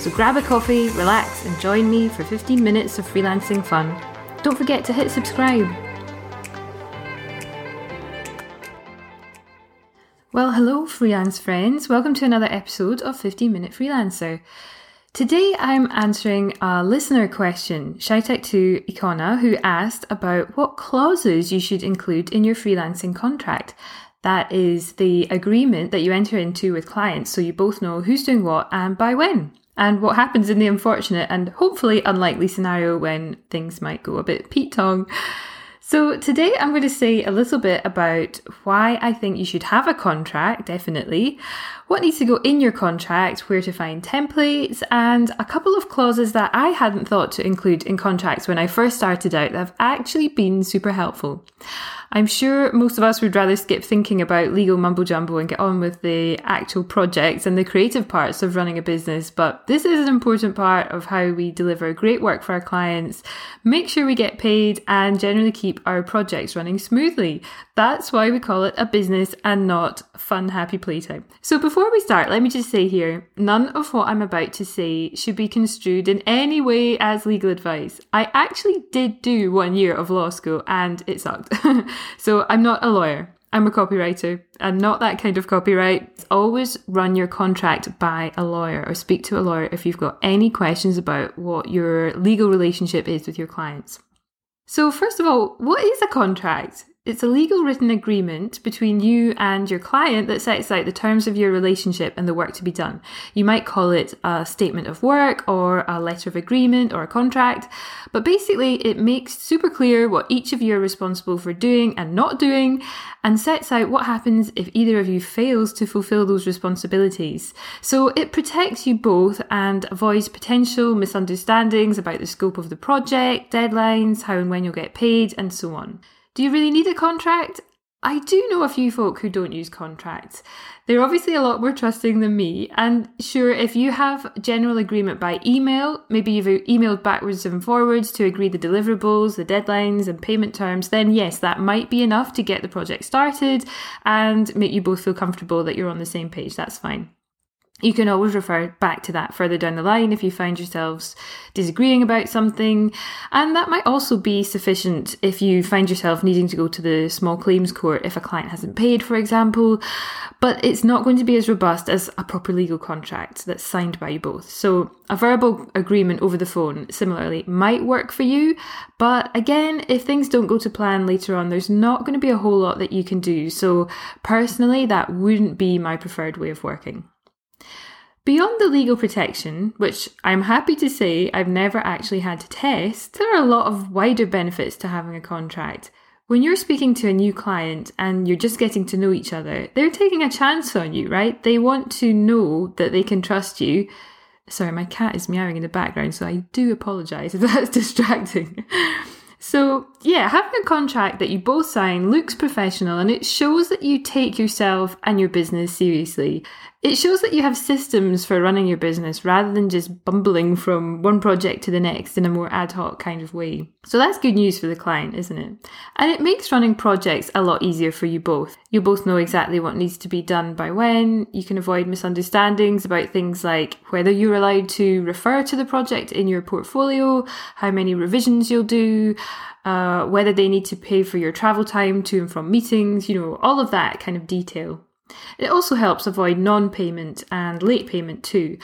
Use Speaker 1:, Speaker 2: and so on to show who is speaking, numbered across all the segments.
Speaker 1: So grab a coffee, relax, and join me for 15 minutes of freelancing fun. Don't forget to hit subscribe. Well, hello, freelance friends. Welcome to another episode of 15 Minute Freelancer. Today I'm answering a listener question. Out to Icona who asked about what clauses you should include in your freelancing contract. That is the agreement that you enter into with clients so you both know who's doing what and by when and what happens in the unfortunate and hopefully unlikely scenario when things might go a bit Pete Tong. So, today I'm going to say a little bit about why I think you should have a contract, definitely, what needs to go in your contract, where to find templates, and a couple of clauses that I hadn't thought to include in contracts when I first started out that have actually been super helpful. I'm sure most of us would rather skip thinking about legal mumbo jumbo and get on with the actual projects and the creative parts of running a business, but this is an important part of how we deliver great work for our clients, make sure we get paid, and generally keep our projects running smoothly. That's why we call it a business and not fun, happy playtime. So before we start, let me just say here none of what I'm about to say should be construed in any way as legal advice. I actually did do one year of law school and it sucked. So I'm not a lawyer. I'm a copywriter and not that kind of copyright. Always run your contract by a lawyer or speak to a lawyer if you've got any questions about what your legal relationship is with your clients. So, first of all, what is a contract? It's a legal written agreement between you and your client that sets out the terms of your relationship and the work to be done. You might call it a statement of work or a letter of agreement or a contract, but basically it makes super clear what each of you are responsible for doing and not doing and sets out what happens if either of you fails to fulfill those responsibilities. So it protects you both and avoids potential misunderstandings about the scope of the project, deadlines, how and when you'll get paid, and so on. Do you really need a contract? I do know a few folk who don't use contracts. They're obviously a lot more trusting than me. And sure, if you have general agreement by email, maybe you've emailed backwards and forwards to agree the deliverables, the deadlines, and payment terms, then yes, that might be enough to get the project started and make you both feel comfortable that you're on the same page. That's fine. You can always refer back to that further down the line if you find yourselves disagreeing about something. And that might also be sufficient if you find yourself needing to go to the small claims court if a client hasn't paid, for example. But it's not going to be as robust as a proper legal contract that's signed by you both. So a verbal agreement over the phone, similarly, might work for you. But again, if things don't go to plan later on, there's not going to be a whole lot that you can do. So personally, that wouldn't be my preferred way of working. Beyond the legal protection, which I'm happy to say I've never actually had to test, there are a lot of wider benefits to having a contract. When you're speaking to a new client and you're just getting to know each other, they're taking a chance on you, right? They want to know that they can trust you. Sorry, my cat is meowing in the background, so I do apologise if that's distracting. So, yeah, having a contract that you both sign looks professional and it shows that you take yourself and your business seriously. It shows that you have systems for running your business rather than just bumbling from one project to the next in a more ad hoc kind of way. So that's good news for the client, isn't it? And it makes running projects a lot easier for you both. You both know exactly what needs to be done by when. You can avoid misunderstandings about things like whether you're allowed to refer to the project in your portfolio, how many revisions you'll do, uh, whether they need to pay for your travel time to and from meetings, you know, all of that kind of detail. It also helps avoid non payment and late payment too.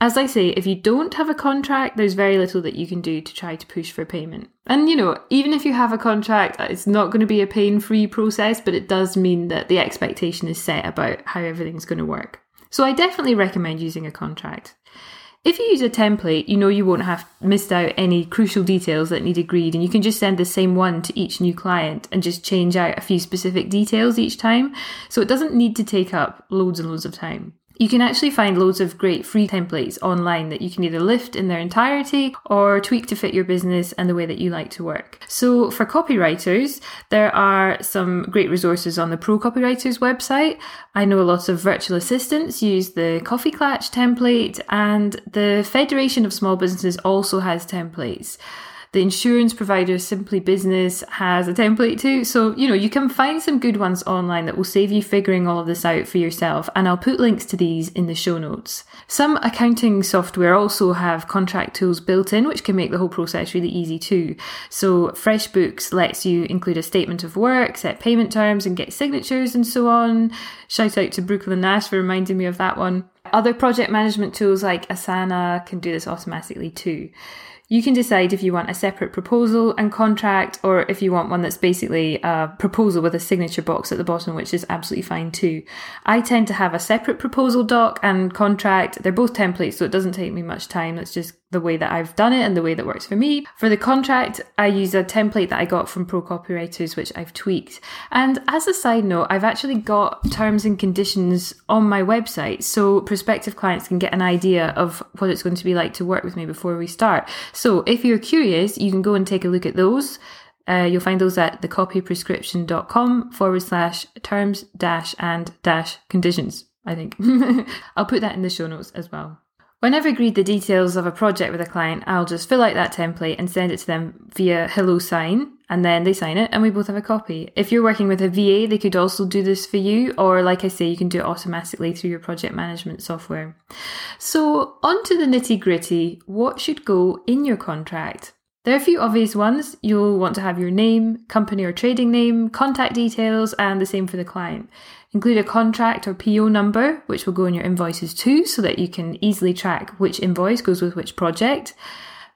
Speaker 1: As I say, if you don't have a contract, there's very little that you can do to try to push for payment. And you know, even if you have a contract, it's not going to be a pain free process, but it does mean that the expectation is set about how everything's going to work. So I definitely recommend using a contract. If you use a template, you know you won't have missed out any crucial details that need agreed, and you can just send the same one to each new client and just change out a few specific details each time. So it doesn't need to take up loads and loads of time. You can actually find loads of great free templates online that you can either lift in their entirety or tweak to fit your business and the way that you like to work. So for copywriters, there are some great resources on the Pro Copywriters website. I know a lot of virtual assistants use the Coffee Klatch template and the Federation of Small Businesses also has templates. The insurance provider Simply Business has a template too. So, you know, you can find some good ones online that will save you figuring all of this out for yourself. And I'll put links to these in the show notes. Some accounting software also have contract tools built in, which can make the whole process really easy too. So, FreshBooks lets you include a statement of work, set payment terms, and get signatures and so on. Shout out to Brooklyn Nash for reminding me of that one. Other project management tools like Asana can do this automatically too you can decide if you want a separate proposal and contract or if you want one that's basically a proposal with a signature box at the bottom, which is absolutely fine too. I tend to have a separate proposal doc and contract. They're both templates, so it doesn't take me much time. That's just the way that I've done it and the way that works for me. For the contract, I use a template that I got from Pro Copywriters, which I've tweaked. And as a side note, I've actually got terms and conditions on my website so prospective clients can get an idea of what it's going to be like to work with me before we start. If you're curious, you can go and take a look at those. Uh, you'll find those at thecopyprescription.com forward slash terms dash and dash conditions, I think. I'll put that in the show notes as well. When I've agreed the details of a project with a client, I'll just fill out that template and send it to them via HelloSign, and then they sign it, and we both have a copy. If you're working with a VA, they could also do this for you, or like I say, you can do it automatically through your project management software. So, on to the nitty gritty what should go in your contract? There are a few obvious ones. You'll want to have your name, company or trading name, contact details, and the same for the client. Include a contract or PO number, which will go in your invoices too, so that you can easily track which invoice goes with which project.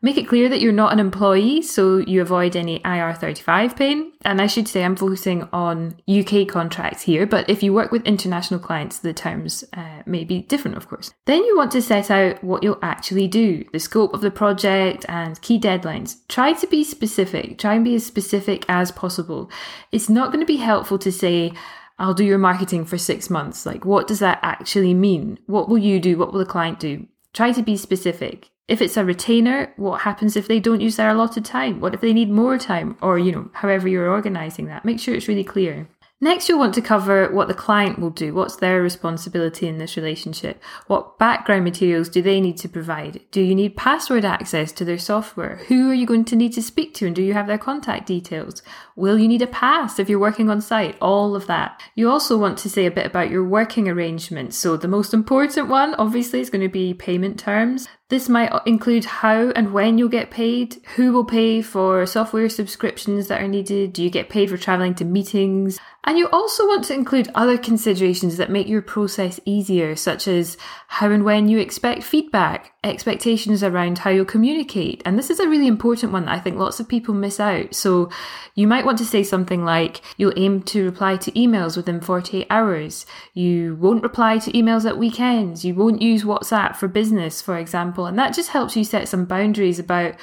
Speaker 1: Make it clear that you're not an employee so you avoid any IR35 pain. And I should say I'm focusing on UK contracts here, but if you work with international clients, the terms uh, may be different, of course. Then you want to set out what you'll actually do, the scope of the project, and key deadlines. Try to be specific, try and be as specific as possible. It's not going to be helpful to say, I'll do your marketing for six months. Like, what does that actually mean? What will you do? What will the client do? Try to be specific. If it's a retainer, what happens if they don't use their allotted time? What if they need more time? Or, you know, however you're organizing that. Make sure it's really clear. Next, you'll want to cover what the client will do. What's their responsibility in this relationship? What background materials do they need to provide? Do you need password access to their software? Who are you going to need to speak to and do you have their contact details? Will you need a pass if you're working on site? All of that. You also want to say a bit about your working arrangements. So the most important one, obviously, is going to be payment terms. This might include how and when you'll get paid, who will pay for software subscriptions that are needed, do you get paid for traveling to meetings, and you also want to include other considerations that make your process easier, such as how and when you expect feedback, expectations around how you'll communicate. And this is a really important one that I think lots of people miss out. So you might want to say something like, you'll aim to reply to emails within 48 hours. You won't reply to emails at weekends. You won't use WhatsApp for business, for example. And that just helps you set some boundaries about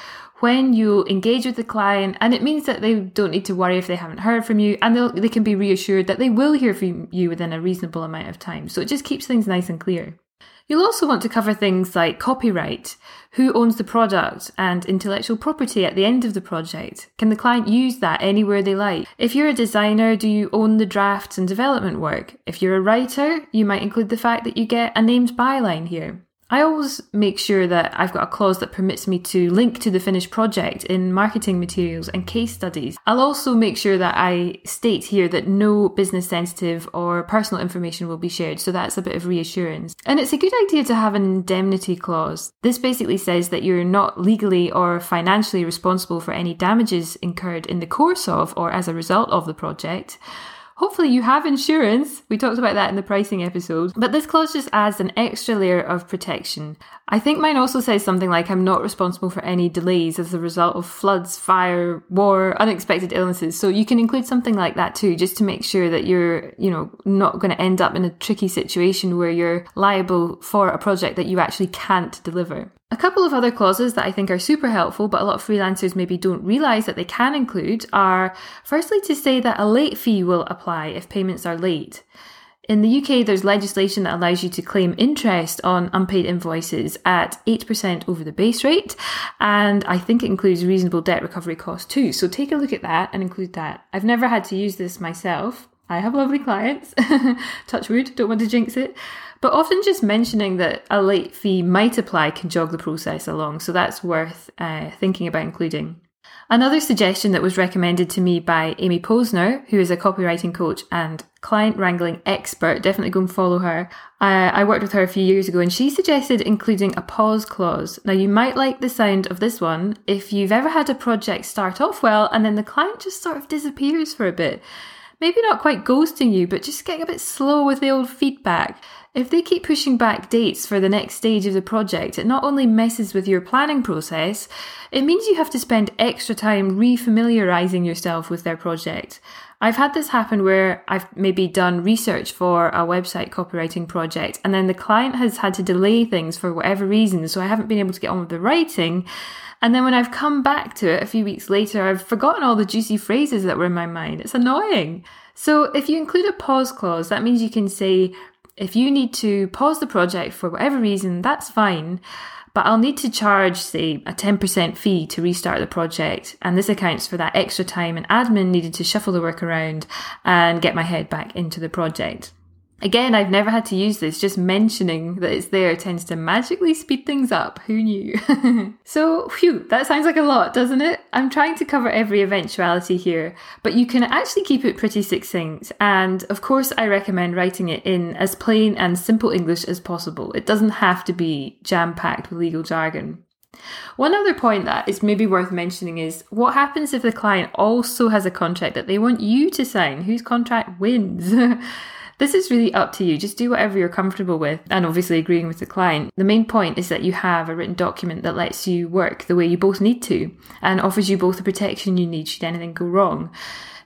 Speaker 1: when you engage with the client, and it means that they don't need to worry if they haven't heard from you, and they can be reassured that they will hear from you within a reasonable amount of time. So it just keeps things nice and clear. You'll also want to cover things like copyright, who owns the product, and intellectual property at the end of the project. Can the client use that anywhere they like? If you're a designer, do you own the drafts and development work? If you're a writer, you might include the fact that you get a named byline here. I always make sure that I've got a clause that permits me to link to the finished project in marketing materials and case studies. I'll also make sure that I state here that no business sensitive or personal information will be shared, so that's a bit of reassurance. And it's a good idea to have an indemnity clause. This basically says that you're not legally or financially responsible for any damages incurred in the course of or as a result of the project. Hopefully, you have insurance. We talked about that in the pricing episode. But this clause just adds an extra layer of protection. I think mine also says something like I'm not responsible for any delays as a result of floods, fire, war, unexpected illnesses. So you can include something like that too, just to make sure that you're, you know, not going to end up in a tricky situation where you're liable for a project that you actually can't deliver. A couple of other clauses that I think are super helpful, but a lot of freelancers maybe don't realize that they can include are firstly to say that a late fee will apply if payments are late. In the UK, there's legislation that allows you to claim interest on unpaid invoices at 8% over the base rate. And I think it includes reasonable debt recovery costs too. So take a look at that and include that. I've never had to use this myself. I have lovely clients. Touch wood, don't want to jinx it. But often just mentioning that a late fee might apply can jog the process along. So that's worth uh, thinking about including. Another suggestion that was recommended to me by Amy Posner, who is a copywriting coach and client wrangling expert, definitely go and follow her. Uh, I worked with her a few years ago and she suggested including a pause clause. Now, you might like the sound of this one if you've ever had a project start off well and then the client just sort of disappears for a bit. Maybe not quite ghosting you, but just getting a bit slow with the old feedback. If they keep pushing back dates for the next stage of the project, it not only messes with your planning process, it means you have to spend extra time refamiliarizing yourself with their project. I've had this happen where I've maybe done research for a website copywriting project and then the client has had to delay things for whatever reason, so I haven't been able to get on with the writing. And then when I've come back to it a few weeks later, I've forgotten all the juicy phrases that were in my mind. It's annoying. So if you include a pause clause, that means you can say, if you need to pause the project for whatever reason, that's fine. But I'll need to charge, say, a 10% fee to restart the project. And this accounts for that extra time and admin needed to shuffle the work around and get my head back into the project. Again, I've never had to use this, just mentioning that it's there tends to magically speed things up. Who knew? so, phew, that sounds like a lot, doesn't it? I'm trying to cover every eventuality here, but you can actually keep it pretty succinct. And of course, I recommend writing it in as plain and simple English as possible. It doesn't have to be jam packed with legal jargon. One other point that is maybe worth mentioning is what happens if the client also has a contract that they want you to sign? Whose contract wins? This is really up to you. Just do whatever you're comfortable with and obviously agreeing with the client. The main point is that you have a written document that lets you work the way you both need to and offers you both the protection you need should anything go wrong.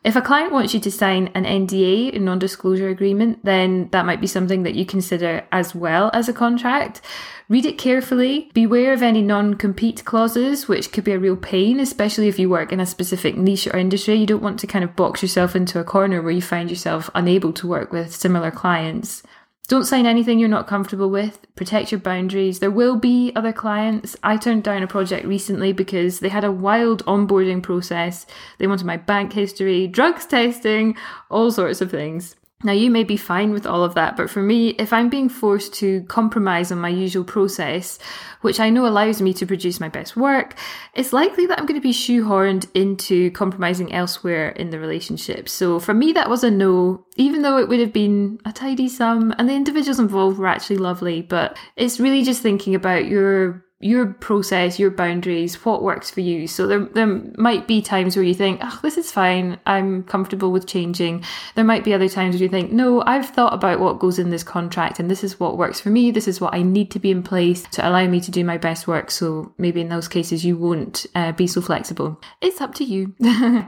Speaker 1: If a client wants you to sign an NDA, a non disclosure agreement, then that might be something that you consider as well as a contract. Read it carefully. Beware of any non compete clauses, which could be a real pain, especially if you work in a specific niche or industry. You don't want to kind of box yourself into a corner where you find yourself unable to work with similar clients. Don't sign anything you're not comfortable with. Protect your boundaries. There will be other clients. I turned down a project recently because they had a wild onboarding process. They wanted my bank history, drugs testing, all sorts of things. Now, you may be fine with all of that, but for me, if I'm being forced to compromise on my usual process, which I know allows me to produce my best work, it's likely that I'm going to be shoehorned into compromising elsewhere in the relationship. So for me, that was a no, even though it would have been a tidy sum and the individuals involved were actually lovely. But it's really just thinking about your your process, your boundaries, what works for you. So there, there might be times where you think, oh, this is fine. I'm comfortable with changing. There might be other times where you think, no, I've thought about what goes in this contract and this is what works for me. This is what I need to be in place to allow me to do my best work. So maybe in those cases, you won't uh, be so flexible. It's up to you.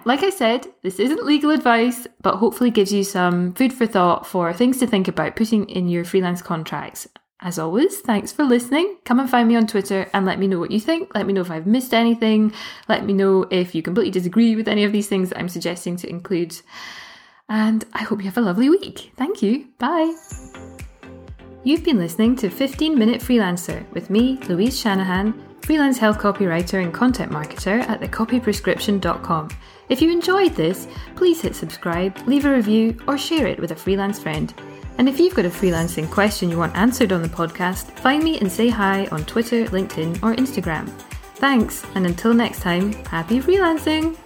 Speaker 1: like I said, this isn't legal advice, but hopefully gives you some food for thought for things to think about putting in your freelance contracts. As always, thanks for listening. Come and find me on Twitter and let me know what you think. Let me know if I've missed anything. Let me know if you completely disagree with any of these things that I'm suggesting to include. And I hope you have a lovely week. Thank you. Bye. You've been listening to 15 Minute Freelancer with me, Louise Shanahan, freelance health copywriter and content marketer at thecopyprescription.com. If you enjoyed this, please hit subscribe, leave a review, or share it with a freelance friend. And if you've got a freelancing question you want answered on the podcast, find me and say hi on Twitter, LinkedIn, or Instagram. Thanks, and until next time, happy freelancing!